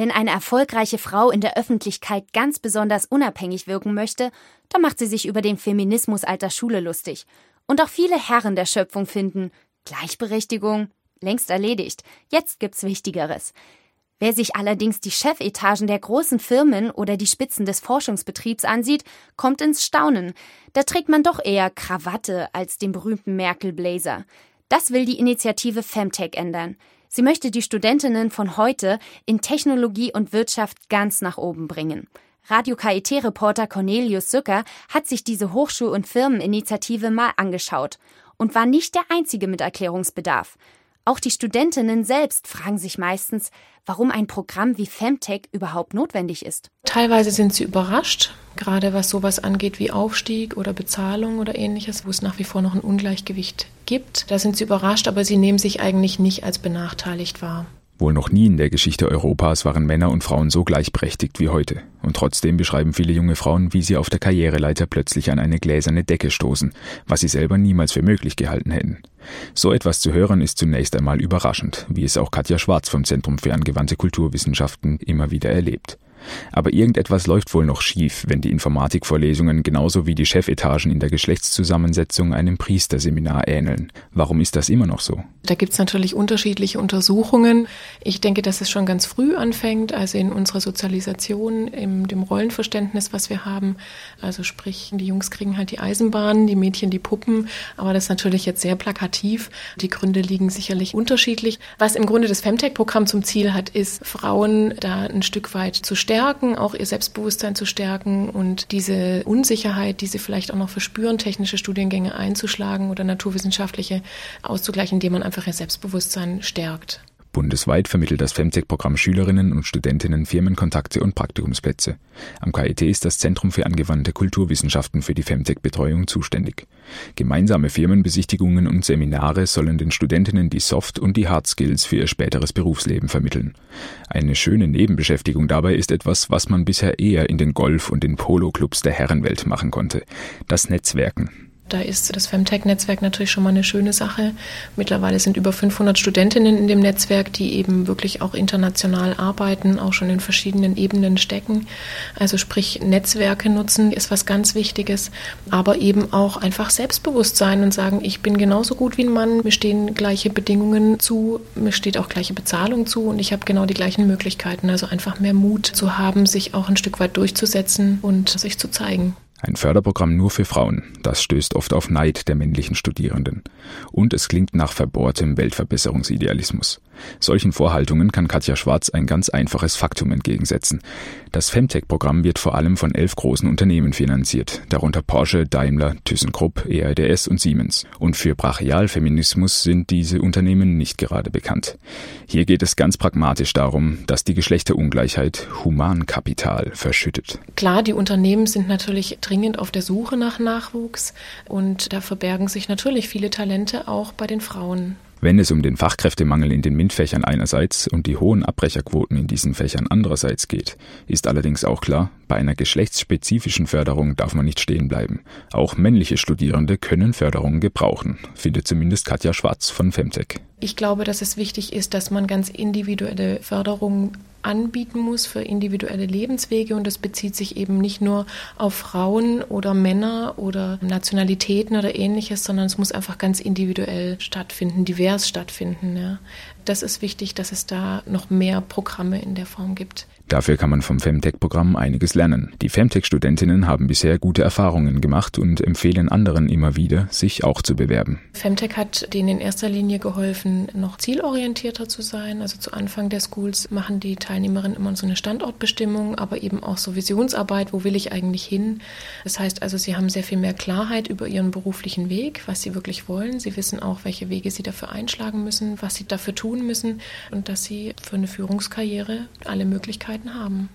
Wenn eine erfolgreiche Frau in der Öffentlichkeit ganz besonders unabhängig wirken möchte, dann macht sie sich über den Feminismus alter Schule lustig. Und auch viele Herren der Schöpfung finden, Gleichberechtigung längst erledigt. Jetzt gibt's Wichtigeres. Wer sich allerdings die Chefetagen der großen Firmen oder die Spitzen des Forschungsbetriebs ansieht, kommt ins Staunen. Da trägt man doch eher Krawatte als den berühmten Merkel-Blazer. Das will die Initiative Femtech ändern. Sie möchte die Studentinnen von heute in Technologie und Wirtschaft ganz nach oben bringen. Radio KIT-Reporter Cornelius Sücker hat sich diese Hochschul- und Firmeninitiative mal angeschaut und war nicht der einzige mit Erklärungsbedarf. Auch die Studentinnen selbst fragen sich meistens, warum ein Programm wie Femtech überhaupt notwendig ist. Teilweise sind sie überrascht, gerade was sowas angeht wie Aufstieg oder Bezahlung oder ähnliches, wo es nach wie vor noch ein Ungleichgewicht gibt. Da sind sie überrascht, aber sie nehmen sich eigentlich nicht als benachteiligt wahr. Wohl noch nie in der Geschichte Europas waren Männer und Frauen so gleichberechtigt wie heute. Und trotzdem beschreiben viele junge Frauen, wie sie auf der Karriereleiter plötzlich an eine gläserne Decke stoßen, was sie selber niemals für möglich gehalten hätten. So etwas zu hören ist zunächst einmal überraschend, wie es auch Katja Schwarz vom Zentrum für angewandte Kulturwissenschaften immer wieder erlebt. Aber irgendetwas läuft wohl noch schief, wenn die Informatikvorlesungen genauso wie die Chefetagen in der Geschlechtszusammensetzung einem Priesterseminar ähneln. Warum ist das immer noch so? Da gibt es natürlich unterschiedliche Untersuchungen. Ich denke, dass es schon ganz früh anfängt, also in unserer Sozialisation, in dem Rollenverständnis, was wir haben. Also sprich, die Jungs kriegen halt die Eisenbahn, die Mädchen die Puppen, aber das ist natürlich jetzt sehr plakativ. Die Gründe liegen sicherlich unterschiedlich. Was im Grunde das Femtech-Programm zum Ziel hat, ist, Frauen da ein Stück weit zu stärken stärken, auch ihr Selbstbewusstsein zu stärken und diese Unsicherheit, die sie vielleicht auch noch verspüren, technische Studiengänge einzuschlagen oder naturwissenschaftliche auszugleichen, indem man einfach ihr Selbstbewusstsein stärkt. Bundesweit vermittelt das Femtech-Programm Schülerinnen und Studentinnen Firmenkontakte und Praktikumsplätze. Am KIT ist das Zentrum für angewandte Kulturwissenschaften für die Femtech-Betreuung zuständig. Gemeinsame Firmenbesichtigungen und Seminare sollen den Studentinnen die Soft- und die Hard-Skills für ihr späteres Berufsleben vermitteln. Eine schöne Nebenbeschäftigung dabei ist etwas, was man bisher eher in den Golf- und den Polo-Clubs der Herrenwelt machen konnte. Das Netzwerken. Da ist das Femtech-Netzwerk natürlich schon mal eine schöne Sache. Mittlerweile sind über 500 Studentinnen in dem Netzwerk, die eben wirklich auch international arbeiten, auch schon in verschiedenen Ebenen stecken. Also sprich, Netzwerke nutzen ist was ganz Wichtiges, aber eben auch einfach Selbstbewusstsein und sagen, ich bin genauso gut wie ein Mann, mir stehen gleiche Bedingungen zu, mir steht auch gleiche Bezahlung zu und ich habe genau die gleichen Möglichkeiten. Also einfach mehr Mut zu haben, sich auch ein Stück weit durchzusetzen und sich zu zeigen. Ein Förderprogramm nur für Frauen, das stößt oft auf Neid der männlichen Studierenden. Und es klingt nach verbohrtem Weltverbesserungsidealismus. Solchen Vorhaltungen kann Katja Schwarz ein ganz einfaches Faktum entgegensetzen. Das Femtech-Programm wird vor allem von elf großen Unternehmen finanziert, darunter Porsche, Daimler, ThyssenKrupp, ERDS und Siemens. Und für Brachialfeminismus sind diese Unternehmen nicht gerade bekannt. Hier geht es ganz pragmatisch darum, dass die Geschlechterungleichheit Humankapital verschüttet. Klar, die Unternehmen sind natürlich dringend auf der Suche nach Nachwuchs und da verbergen sich natürlich viele Talente auch bei den Frauen. Wenn es um den Fachkräftemangel in den MINT-Fächern einerseits und die hohen Abbrecherquoten in diesen Fächern andererseits geht, ist allerdings auch klar, bei einer geschlechtsspezifischen Förderung darf man nicht stehen bleiben. Auch männliche Studierende können Förderungen gebrauchen, findet zumindest Katja Schwarz von Femtech. Ich glaube, dass es wichtig ist, dass man ganz individuelle Förderungen anbieten muss für individuelle Lebenswege und das bezieht sich eben nicht nur auf Frauen oder Männer oder Nationalitäten oder ähnliches, sondern es muss einfach ganz individuell stattfinden, divers stattfinden. Ja. Das ist wichtig, dass es da noch mehr Programme in der Form gibt. Dafür kann man vom Femtech-Programm einiges lernen. Die Femtech-Studentinnen haben bisher gute Erfahrungen gemacht und empfehlen anderen immer wieder, sich auch zu bewerben. Femtech hat denen in erster Linie geholfen, noch zielorientierter zu sein. Also zu Anfang der Schools machen die Teilnehmerinnen immer so eine Standortbestimmung, aber eben auch so Visionsarbeit, wo will ich eigentlich hin. Das heißt also, sie haben sehr viel mehr Klarheit über ihren beruflichen Weg, was sie wirklich wollen. Sie wissen auch, welche Wege sie dafür einschlagen müssen, was sie dafür tun müssen und dass sie für eine Führungskarriere alle Möglichkeiten haben.